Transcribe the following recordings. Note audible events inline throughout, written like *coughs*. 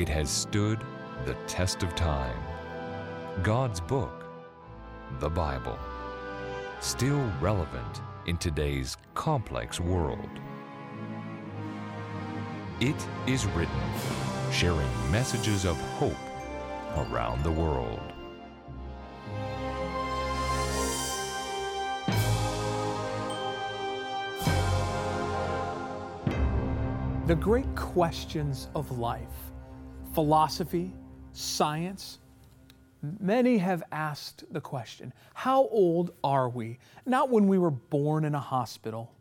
It has stood the test of time. God's book, the Bible, still relevant in today's complex world. It is written, sharing messages of hope around the world. The great questions of life, philosophy, science, many have asked the question how old are we? Not when we were born in a hospital,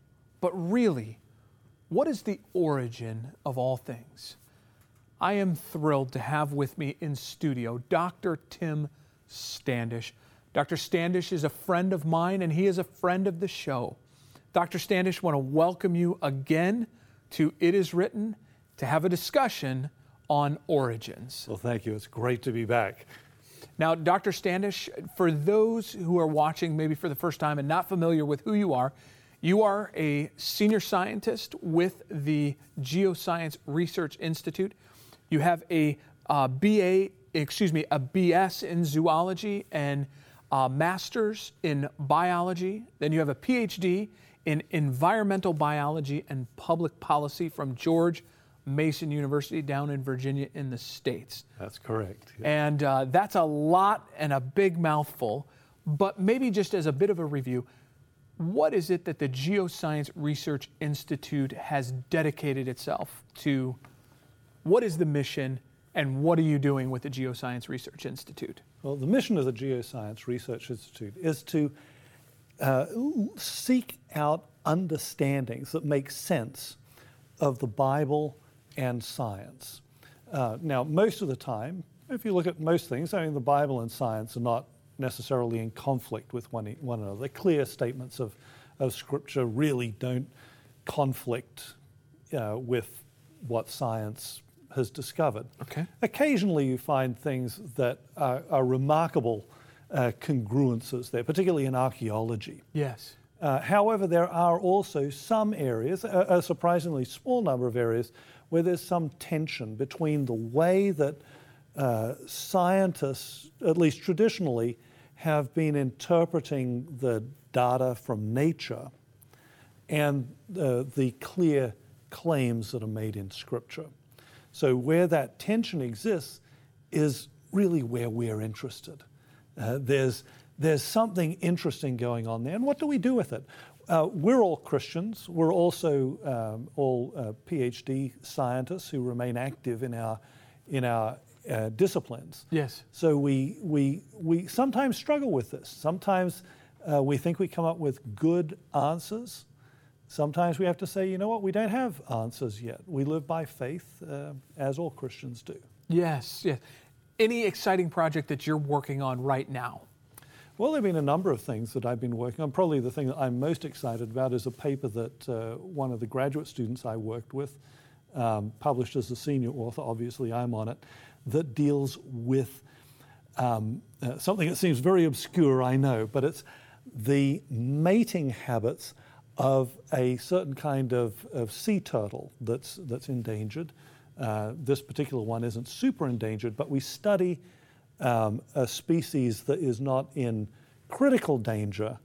but really, what is the origin of all things? I am thrilled to have with me in studio Dr. Tim Standish. Dr. Standish is a friend of mine and he is a friend of the show. Dr. Standish, want to welcome you again to It Is Written to have a discussion on origins. Well, thank you. It's great to be back. Now, Dr. Standish, for those who are watching maybe for the first time and not familiar with who you are, you are a senior scientist with the Geoscience Research Institute. You have a uh, BA, excuse me, a BS in zoology and a master's in biology. Then you have a PhD in environmental biology and public policy from George Mason University down in Virginia in the States. That's correct. Yeah. And uh, that's a lot and a big mouthful. But maybe just as a bit of a review, what is it that the Geoscience Research Institute has dedicated itself to? What is the mission and what are you doing with the Geoscience Research Institute? Well, the mission of the Geoscience Research Institute is to uh, seek out understandings that make sense of the Bible and science. Uh, now, most of the time, if you look at most things, I mean, the Bible and science are not necessarily in conflict with one, one another. The clear statements of, of Scripture really don't conflict uh, with what science has discovered. Okay. Occasionally, you find things that are, are remarkable uh, congruences there, particularly in archaeology. Yes. Uh, however, there are also some areas, a, a, surprisingly small number of areas, where there's some tension between the way that uh, scientists, at least traditionally, have been interpreting the data from nature and uh, the clear claims that are made in Scripture. So, where that tension exists is really where we're interested. Uh, there's, there's something interesting going on there. And what do we do with it? Uh, we're all Christians. We're also um, all uh, PhD scientists who remain active in our, in our uh, disciplines. Yes. So we, we, we sometimes struggle with this. Sometimes uh, we think we come up with good answers. Sometimes we have to say, you know what, we don't have answers yet. We live by faith, uh, as all Christians do. Yes, yes any exciting project that you're working on right now? Well, there have been a number of things that I've been working on. Probably the thing that I'm most excited about is a paper that uh, one of the graduate students I worked with um, published as a senior author. Obviously, I'm on it, that deals with um, uh, something that seems very obscure, I know, but it's the mating habits of a certain kind of, of sea turtle that's, that's endangered. Uh, this particular one isn't super endangered, but we study um, a species that is not in critical danger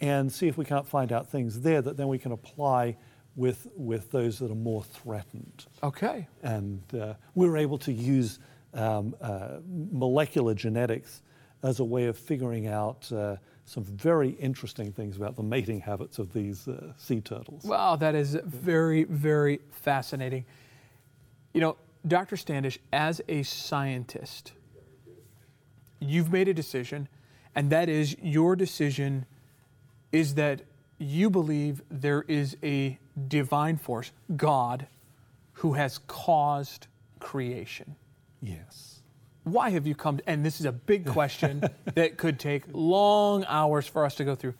and see if we can't find out things there that then we can apply with, with those that are more threatened. Okay. And uh, we are able to use um, uh, molecular genetics as a way of figuring out uh, some very interesting things about the mating habits of these uh, sea turtles. Wow, that is very, very fascinating. You know, Dr. Standish, as a scientist, you've made a decision, and that is your decision is that you believe there is a divine force, God, who has caused creation. Yes. Why have you come? To, and this is a big *laughs* question that could take long hours for us to go through.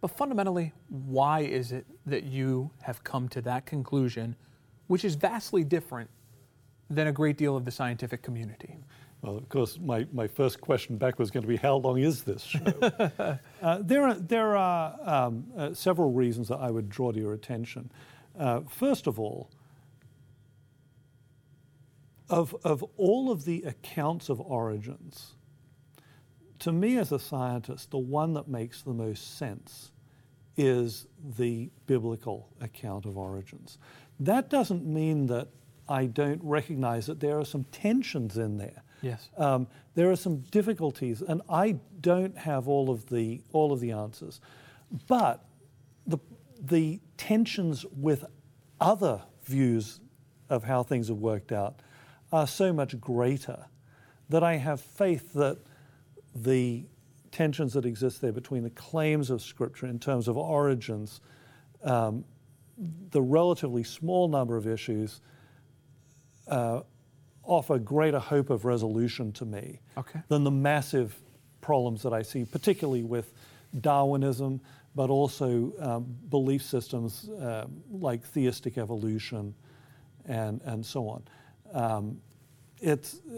But fundamentally, why is it that you have come to that conclusion, which is vastly different than a great deal of the scientific community. Well, of course, my, my first question back was going to be how long is this show? *laughs* uh, there are, there are um, uh, several reasons that I would draw to your attention. Uh, first of all, of, of all of the accounts of origins, to me as a scientist, the one that makes the most sense is the biblical account of origins. That doesn't mean that I don't recognize that there are some tensions in there. Yes. Um, there are some difficulties, and I don't have all of the all of the answers. But the the tensions with other views of how things have worked out are so much greater that I have faith that the tensions that exist there between the claims of Scripture in terms of origins, um, the relatively small number of issues, uh, offer greater hope of resolution to me Okay. than the massive problems that I see, particularly with Darwinism, but also um, belief systems uh, like theistic evolution and, and so on. Um, it's, uh,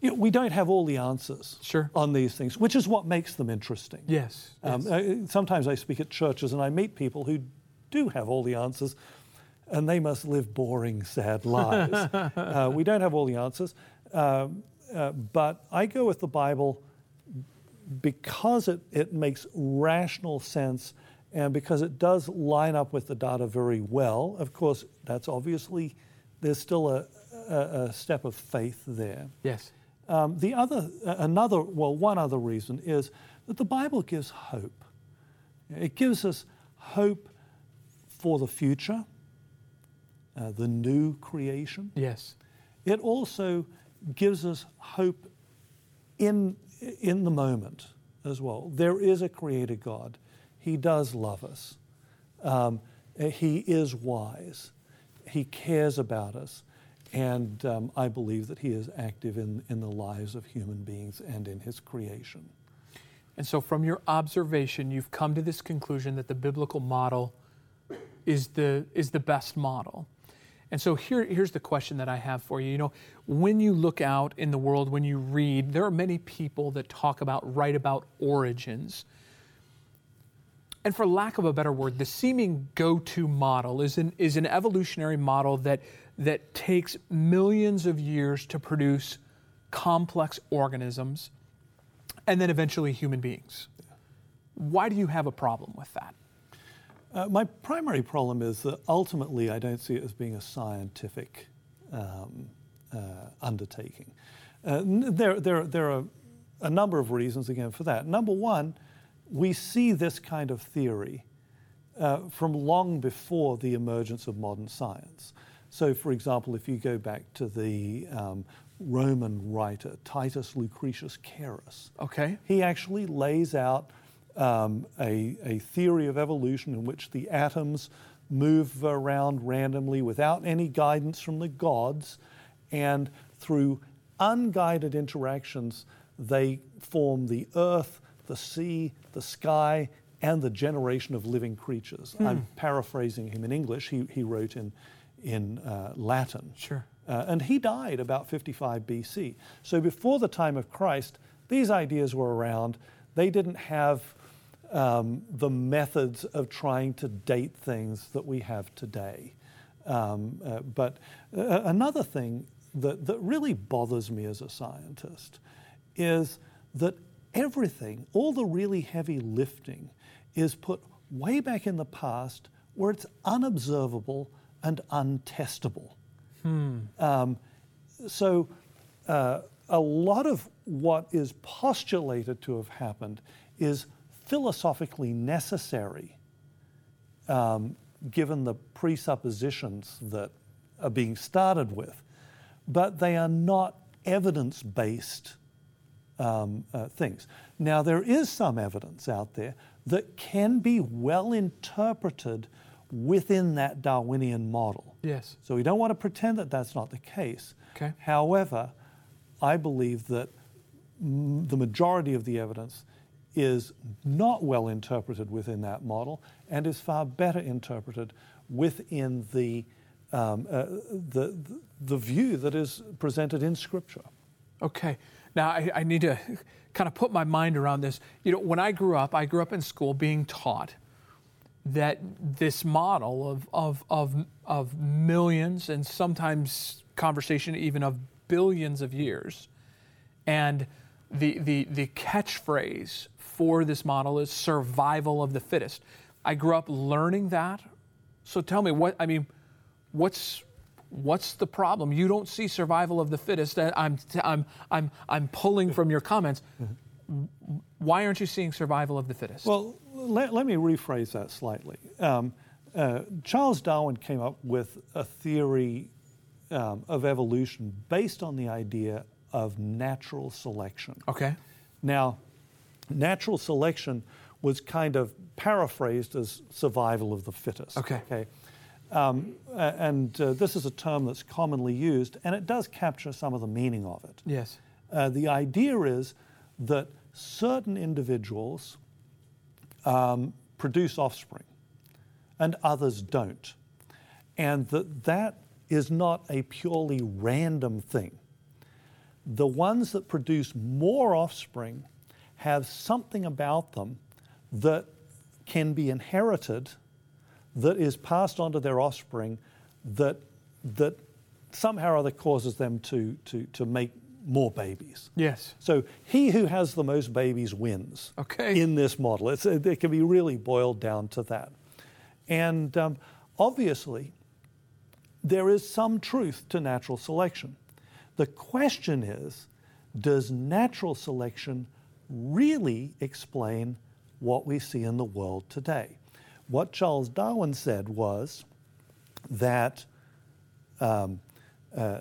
you know, we don't have all the answers Sure. on these things, which is what makes them interesting. Yes. Um, yes. I- sometimes I speak at churches and I meet people who do have all the answers, and they must live boring, sad *laughs* lives. uh, we don't have all the answers, um, uh, but I go with the Bible because it, it makes rational sense and because it does line up with the data very well. Of course, that's obviously, there's still a, a, a step of faith there. yes. Um, the other, another, well, one other reason is that the Bible gives hope. It gives us hope for the future, uh, the new creation. Yes. It also gives us hope in, in the moment as well. There is a creator God. He does love us. Um, he is wise. He cares about us. And um, I believe that He is active in, in the lives of human beings and in His creation. And so, from your observation, you've come to this conclusion that the biblical model is the, is the best model. And so, here, here's the question that I have for you. You know, when you look out in the world, when you read, there are many people that talk about, write about origins. And for lack of a better word, the seeming go to model is an, is an evolutionary model that, that takes millions of years to produce complex organisms and then eventually human beings. Why do you have a problem with that? Uh, my primary problem is that ultimately I don't see it as being a scientific um, uh, undertaking. Uh, n- there, there, there are a number of reasons again for that. Number one, we see this kind of theory uh, from long before the emergence of modern science. So, for example, if you go back to the um, Roman writer Titus Lucretius Carus, Okay. he actually lays out um, a, a theory of evolution in which the atoms move around randomly without any guidance from the gods, and through unguided interactions, they form the earth, the sea, the sky, and the generation of living creatures. I'm paraphrasing him in English. He, he wrote in, in uh, Latin. Sure. Uh, and he died about 55 BC. So before the time of Christ, these ideas were around. They didn't have um, the methods of trying to date things that we have today. Um, uh, but uh, another thing that, that really bothers me as a scientist is that everything, all the really heavy lifting, is put way back in the past where it's unobservable and untestable. Um, so, uh, a lot of what is postulated to have happened is philosophically necessary, um, given the presuppositions that are being started with, but they are not evidence based um, uh, things. Now, there is some evidence out there that can be well interpreted within that Darwinian model. Yes. So we don't want to pretend that that's not the case. Okay. However, I believe that mm, the majority of the evidence is not well interpreted within that model and is far better interpreted within the, um, uh, the, the view that is presented in Scripture. Okay. Now I, I need to kind of put my mind around this. You know, when I grew up, I grew up in school being taught that this model of, of, of, of millions and sometimes conversation even of billions of years, and the, the, the catchphrase for this model is survival of the fittest. I grew up learning that. So tell me what I mean, what's what's the problem? You don't see survival of the fittest. I'm I'm I'm I'm pulling from your comments. Why aren't you seeing survival of the fittest? Well, let, let me rephrase that slightly. Um, uh, Charles Darwin came up with a theory um, of evolution based on the idea of natural selection. Okay. Now, natural selection was kind of paraphrased as survival of the fittest. Okay. Okay. Um, and uh, this is a term that's commonly used, and it does capture some of the meaning of it. Yes. Uh, the idea is that certain individuals um, produce offspring and others don't. And that that is not a purely random thing. The ones that produce more offspring have something about them that can be inherited, that is passed on to their offspring, that, that somehow or other causes them to, to, to make more babies. Yes. So he who has the most babies wins. Okay. In this model, it's, it can be really boiled down to that, and um, obviously, there is some truth to natural selection. The question is, does natural selection really explain what we see in the world today? What Charles Darwin said was that um, uh,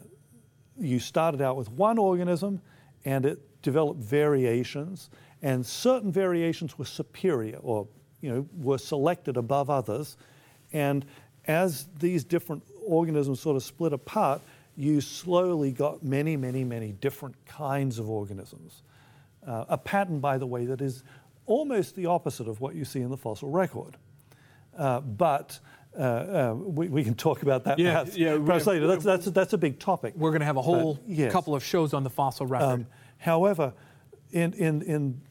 you started out with one organism and it developed variations, and certain variations were superior or you know, were selected above others. And as these different organisms sort of split apart, you slowly got many, many, many different kinds of organisms. Uh, a pattern, by the way, that is almost the opposite of what you see in the fossil record. Uh, but uh, uh we, we, can talk about that yeah, perhaps, yeah, perhaps later. That's, that's, that's a big topic. We're going to have a whole yes. couple of shows on the fossil record. Um, however, in, in, in,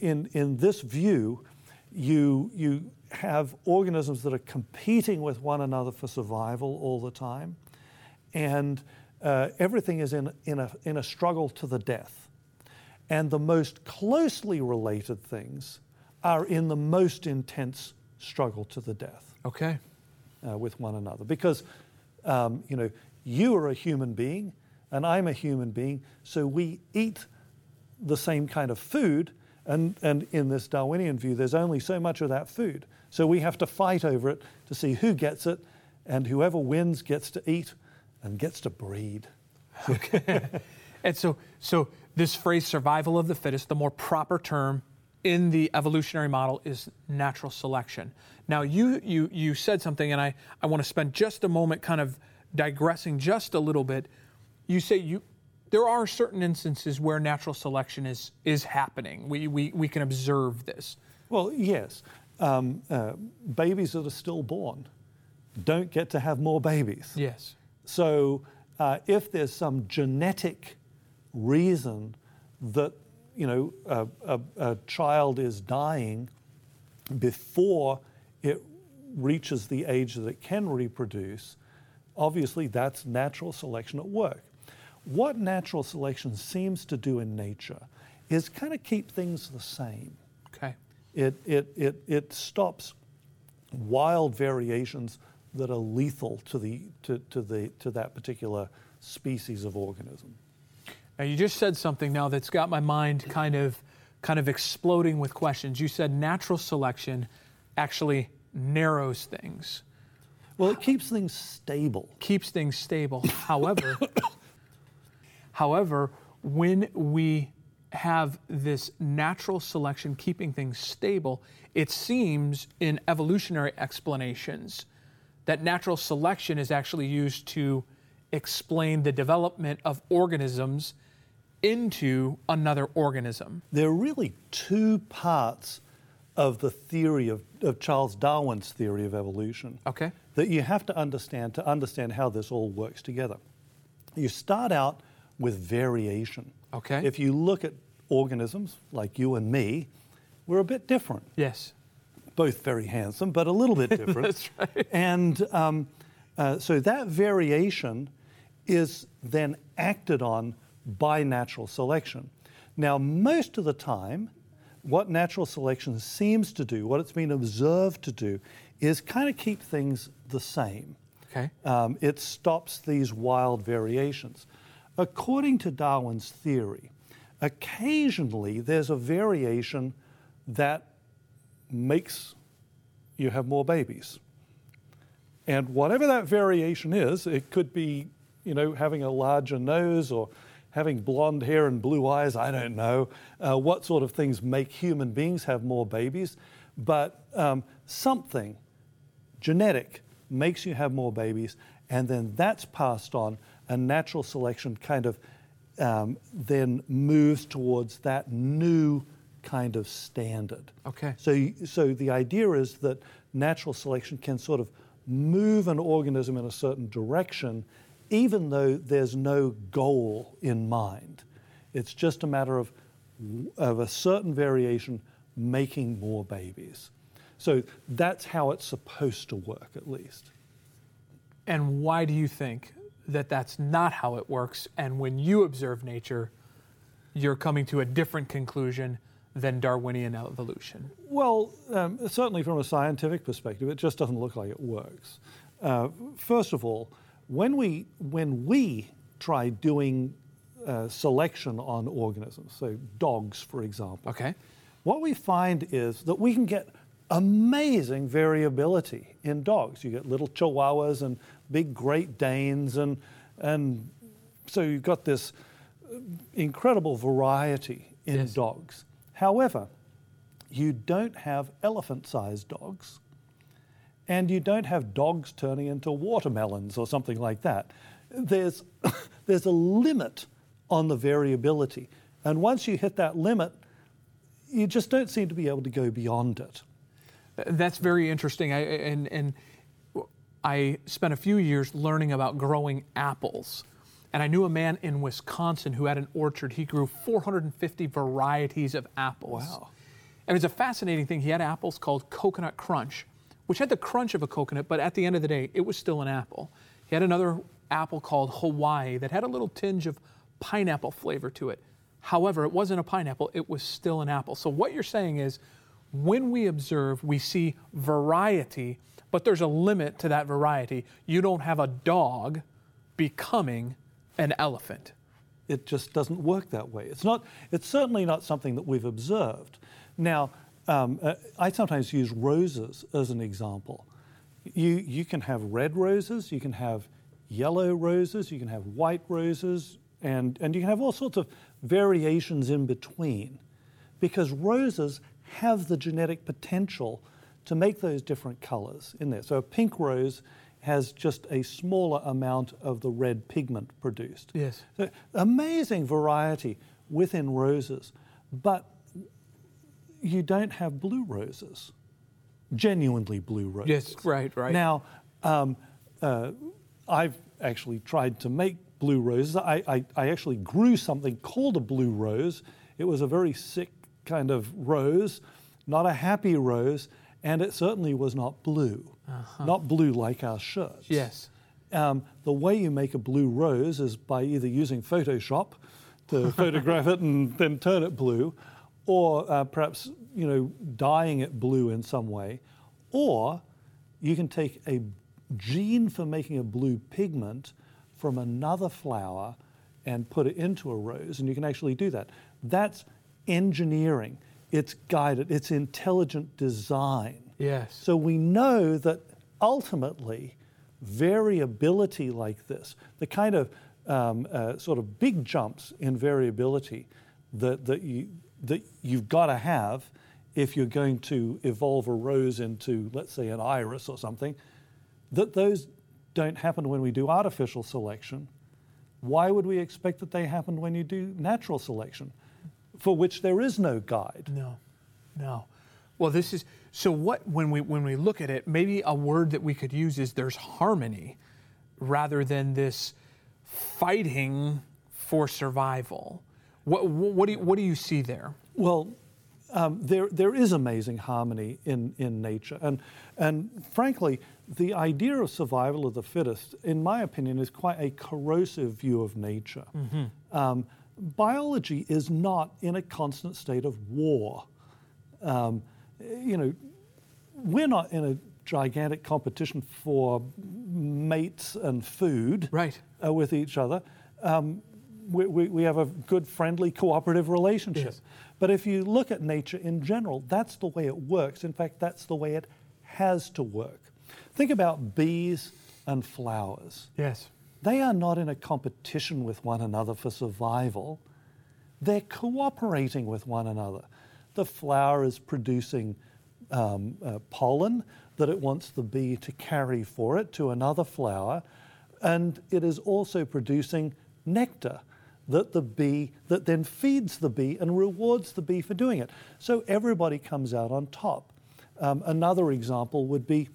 in, in this view, you, you have organisms that are competing with one another for survival all the time, and uh, everything is in, in, a, in a struggle to the death. And the most closely related things are in the most intense struggle to the death. Okay. Uh, with one another. Because, um, you know, you are a human being and I'm a human being, so we eat the same kind of food. And, and in this Darwinian view, there's only so much of that food. So we have to fight over it to see who gets it, and whoever wins gets to eat and gets to breed. Okay. *laughs* and so, so this phrase survival of the fittest, the more proper term in the evolutionary model is natural selection. Now, you, you, you said something, and I, I want to spend just a moment kind of digressing just a little bit. You say you, there are certain instances where natural selection is, is happening. We, we, we can observe this. Well, yes. Um, uh, babies that are still born don't get to have more babies. Yes. So, uh, if there's some genetic reason that you know a, a, a child is dying before it reaches the age that it can reproduce, obviously that's natural selection at work. What natural selection seems to do in nature is kind of keep things the same. Okay. It, it, it, it stops wild variations that are lethal to, the, to, to, the, to that particular species of organism. Now, you just said something now that's got my mind kind of, kind of exploding with questions. You said natural selection actually narrows things. Well, it keeps things stable. Keeps things stable. however, *coughs* however, when we have this natural selection keeping things stable, it seems in evolutionary explanations that natural selection is actually used to explain the development of organisms into another organism. There are really two parts of the theory of, of Charles Darwin's theory of evolution okay. that you have to understand to understand how this all works together. You start out with variation. Okay. If you look at organisms like you and me, we're a bit different. Yes. both very handsome, but a little bit *laughs* different. That's right. And um, uh, so that variation is then acted on by natural selection. Now, most of the time, what natural selection seems to do, what it's been observed to do, is kind of keep things the same. Okay. Um, it stops these wild variations. According to Darwin's theory, occasionally there's a variation that makes you have more babies. And whatever that variation is, it could be, you know, having a larger nose or having blonde hair and blue eyes, I don't know uh, what sort of things make human beings have more babies, but um, something genetic makes you have more babies, and then that's passed on, and natural selection kind of um, then moves towards that new kind of standard. Okay. So, so the idea is that natural selection can sort of move an organism in a certain direction, even though there's no goal in mind. It's just a matter of, of a certain variation making more babies. So that's how it's supposed to work, at least. And why do you think that that's not how it works? And when you observe nature, you're coming to a different conclusion than Darwinian evolution? Well, um, certainly from a scientific perspective, it just doesn't look like it works. Uh, first of all, when we, when we try doing uh, selection on organisms, so dogs, for example, Okay. what we find is that we can get amazing variability in dogs. You get little chihuahuas and big Great Danes, and, and so you've got this incredible variety in Yes. dogs. However, you don't have elephant sized dogs, and you don't have dogs turning into watermelons or something like that. There's, *coughs* there's a limit on the variability. And once you hit that limit, you just don't seem to be able to go beyond it. That's very interesting. I, and, and I spent a few years learning about growing apples. And I knew a man in Wisconsin who had an orchard. He grew 450 varieties of apples. Wow. And it was a fascinating thing. He had apples called Coconut Crunch, which had the crunch of a coconut, but at the end of the day, it was still an apple. He had another apple called Hawaii that had a little tinge of pineapple flavor to it. However, it wasn't a pineapple, it was still an apple. So, what you're saying is when we observe, we see variety, but there's a limit to that variety. You don't have a dog becoming an elephant. It just doesn't work that way. It's not. It's certainly not something that we've observed. Now, um, uh, I sometimes use roses as an example. You you can have red roses, you can have yellow roses, you can have white roses, and and you can have all sorts of variations in between, because roses have the genetic potential to make those different colors in there. So a pink rose has just a smaller amount of the red pigment produced. Yes. So amazing variety within roses, but you don't have blue roses, genuinely blue roses. Yes, right, right. Now, um, uh, I've actually tried to make blue roses. I, I, I actually grew something called a blue rose. It was a very sick kind of rose, not a happy rose, and it certainly was not blue. Not blue like our shirts. Yes. Um, the way you make a blue rose is by either using Photoshop to *laughs* photograph it and then turn it blue, or uh, perhaps you know dyeing it blue in some way, or you can take a gene for making a blue pigment from another flower and put it into a rose, and you can actually do that. That's engineering. It's guided. It's intelligent design. Yes. So we know that ultimately, variability like this, the kind of um, uh, sort of big jumps in variability that, that, you, that you've got to have if you're going to evolve a rose into, let's say, an iris or something, that those don't happen when we do artificial selection. Why would we expect that they happen when you do natural selection, for which there is no guide? No, no. Well, this is so. What when we when we look at it, maybe a word that we could use is there's harmony, rather than this fighting for survival. What what do you, what do you see there? Well, um, there, there is amazing harmony in, in nature. And, and frankly, the idea of survival of the fittest, in my opinion, is quite a corrosive view of nature. Mm-hmm. Um, biology is not in a constant state of war. Um, you know, we're not in a gigantic competition for mates and food right. uh, with each other. Um, we, we, we, have a good, friendly, cooperative relationship. Yes. But if you look at nature in general, that's the way it works. In fact, that's the way it has to work. Think about bees and flowers. Yes. They are not in a competition with one another for survival. They're cooperating with one another. The flower is producing um, uh, pollen that it wants the bee to carry for it to another flower, and it is also producing nectar that the bee that then feeds the bee and rewards the bee for doing it. So everybody comes out on top. Um, another example would be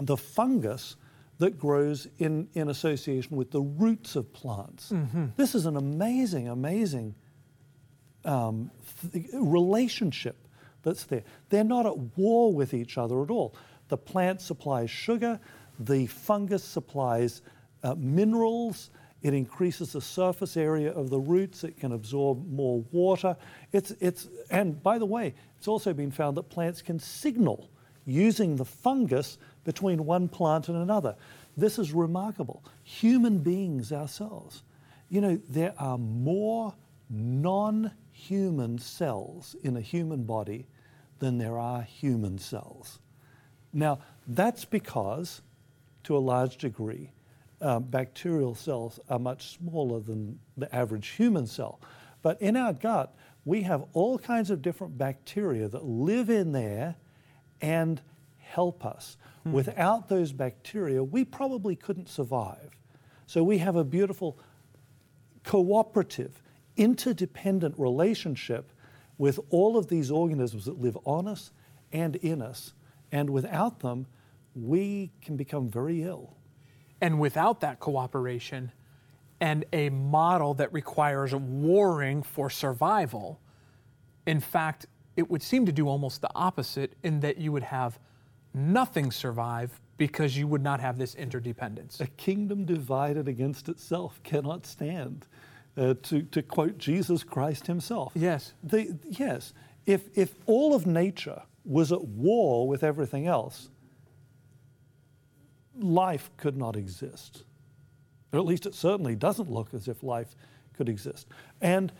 the fungus that grows in, in association with the roots of plants. Mm-hmm. This is an amazing, amazing um, th- relationship that's there. They're not at war with each other at all. The plant supplies sugar, the fungus supplies uh, minerals, it increases the surface area of the roots, it can absorb more water. It's, it's, and by the way, it's also been found that plants can signal using the fungus between one plant and another. This is remarkable. Human beings ourselves, you know, there are more non human cells in a human body than there are human cells. Now, that's because, to a large degree, uh, bacterial cells are much smaller than the average human cell. But in our gut, we have all kinds of different bacteria that live in there and help us. Hmm. Without those bacteria, we probably couldn't survive. So we have a beautiful cooperative, interdependent relationship with all of these organisms that live on us and in us. And without them, we can become very ill. And without that cooperation and a model that requires warring for survival, in fact, it would seem to do almost the opposite in that you would have nothing survive because you would not have this interdependence. A kingdom divided against itself cannot stand. Uh, to, to quote Jesus Christ himself. Yes. The, yes. If, if all of nature was at war with everything else, life could not exist. Or at least it certainly doesn't look as if life could exist. And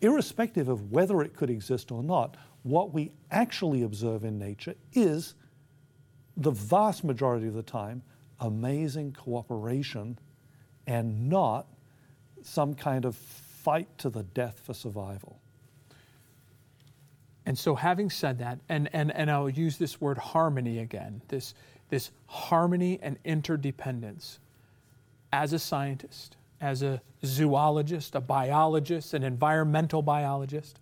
irrespective of whether it could exist or not, what we actually observe in nature is the vast majority of the time amazing cooperation and not some kind of fight to the death for survival. And so, having said that, and, and, and I'll use this word harmony again, this, this harmony and interdependence, as a scientist, as a zoologist, a biologist, an environmental biologist,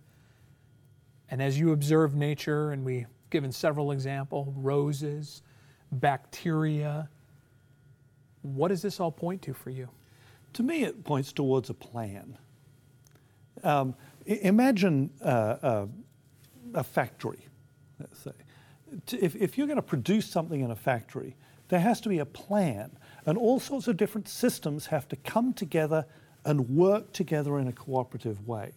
and as you observe nature, and we've given several examples roses, bacteria, what does this all point to for you? To me, it points towards a plan. Um, imagine uh, a factory, let's say. If, if you're going to produce something in a factory, there has to be a plan, and all sorts of different systems have to come together and work together in a cooperative way.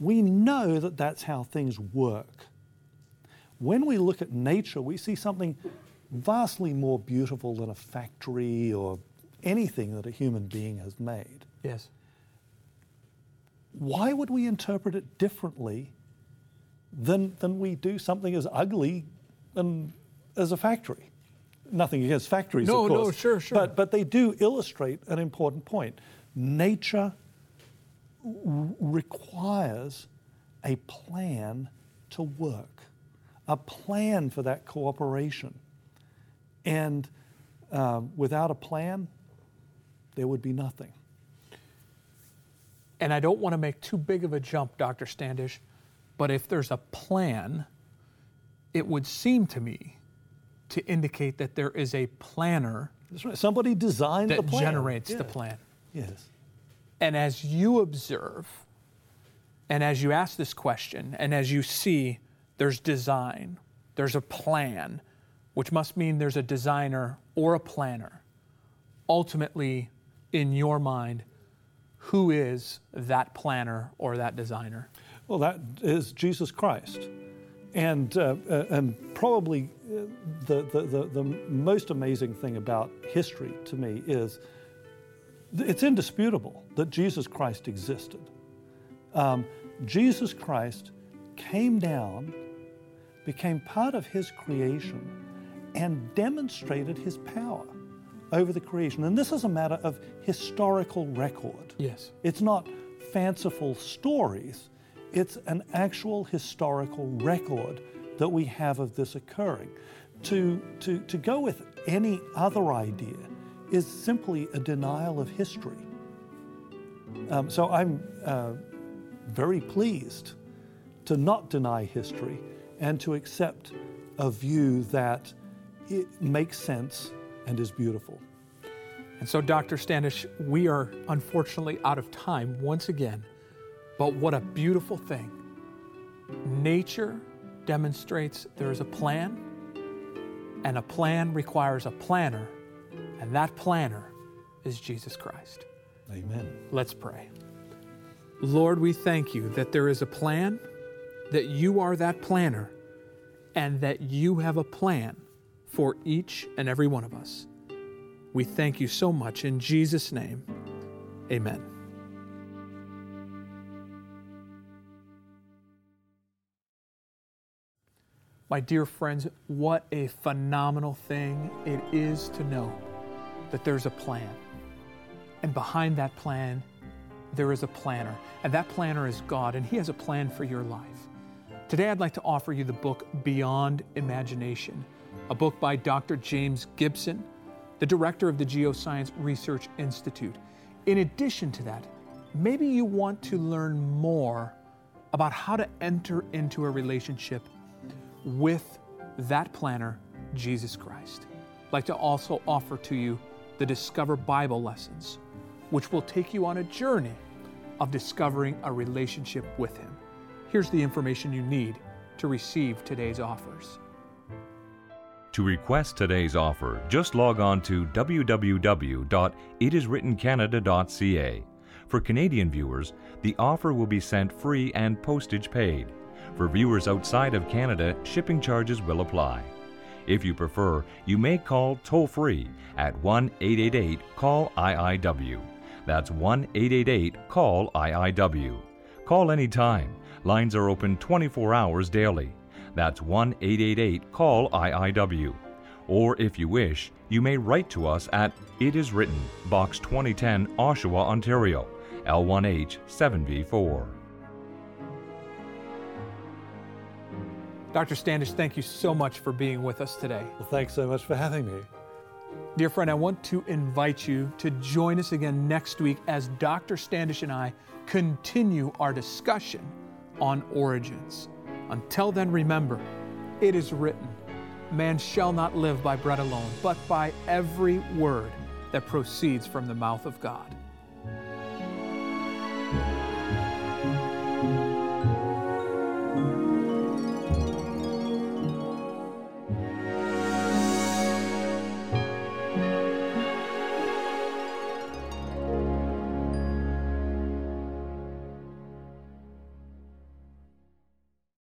We know that that's how things work. When we look at nature, we see something vastly more beautiful than a factory or anything that a human being has made. Yes. Why would we interpret it differently than, than we do something as ugly and, as a factory? Nothing against factories, no, of course. No, sure, sure. But, but they do illustrate an important point. Nature requires a plan to work, a plan for that cooperation. And uh, without a plan, there would be nothing. And I don't want to make too big of a jump, Dr. Standish, but if there's a plan, it would seem to me to indicate that there is a planner. That's right. Somebody designed that the plan. generates yeah. the plan. Yes. And as you observe, and as you ask this question, and as you see there's design, there's a plan, which must mean there's a designer or a planner. Ultimately, in your mind, who is that planner or that designer? Well, that is Jesus Christ. And, uh, uh, and probably uh, the, the, the, the, most amazing thing about history to me is it's indisputable that Jesus Christ existed. Um, Jesus Christ came down, became part of His creation, and demonstrated His power over the creation. And this is a matter of historical record. Yes. It's not fanciful stories, it's an actual historical record that we have of this occurring. To, to, to go with any other idea is simply a denial of history. Um, so I'm uh, very pleased to not deny history and to accept a view that it makes sense and is beautiful. And so, Dr. Standish, we are unfortunately out of time once again, but what a beautiful thing. Nature demonstrates there is a plan, and a plan requires a planner, and that planner is Jesus Christ. Amen. Let's pray. Lord, we thank you that there is a plan, that you are that planner, and that you have a plan for each and every one of us. We thank you so much. In Jesus' name, amen. My dear friends, what a phenomenal thing it is to know that there's a plan. And behind that plan, there is a planner. And that planner is God, and He has a plan for your life. Today, I'd like to offer you the book Beyond Imagination, a book by Dr. James Gibson, the director of the Geoscience Research Institute. In addition to that, maybe you want to learn more about how to enter into a relationship with that planner, Jesus Christ. I'd like to also offer to you the Discover Bible lessons, which will take you on a journey of discovering a relationship with Him. Here's the information you need to receive today's offers. To request today's offer, just log on to www.itiswrittencanada.ca. For Canadian viewers, the offer will be sent free and postage paid. For viewers outside of Canada, shipping charges will apply. If you prefer, you may call toll free at 1 888 CALL IIW. That's 1 888 CALL IIW. Call anytime. Lines are open 24 hours daily. That's 1 888 CALL IIW. Or if you wish, you may write to us at It Is Written, Box 2010, Oshawa, Ontario, L1H 7B4. Dr. Standish, thank you so much for being with us today. Well, thanks so much for having me. Dear friend, I want to invite you to join us again next week as Dr. Standish and I continue our discussion on origins. Until then, remember, it is written, Man shall not live by bread alone, but by every word that proceeds from the mouth of God.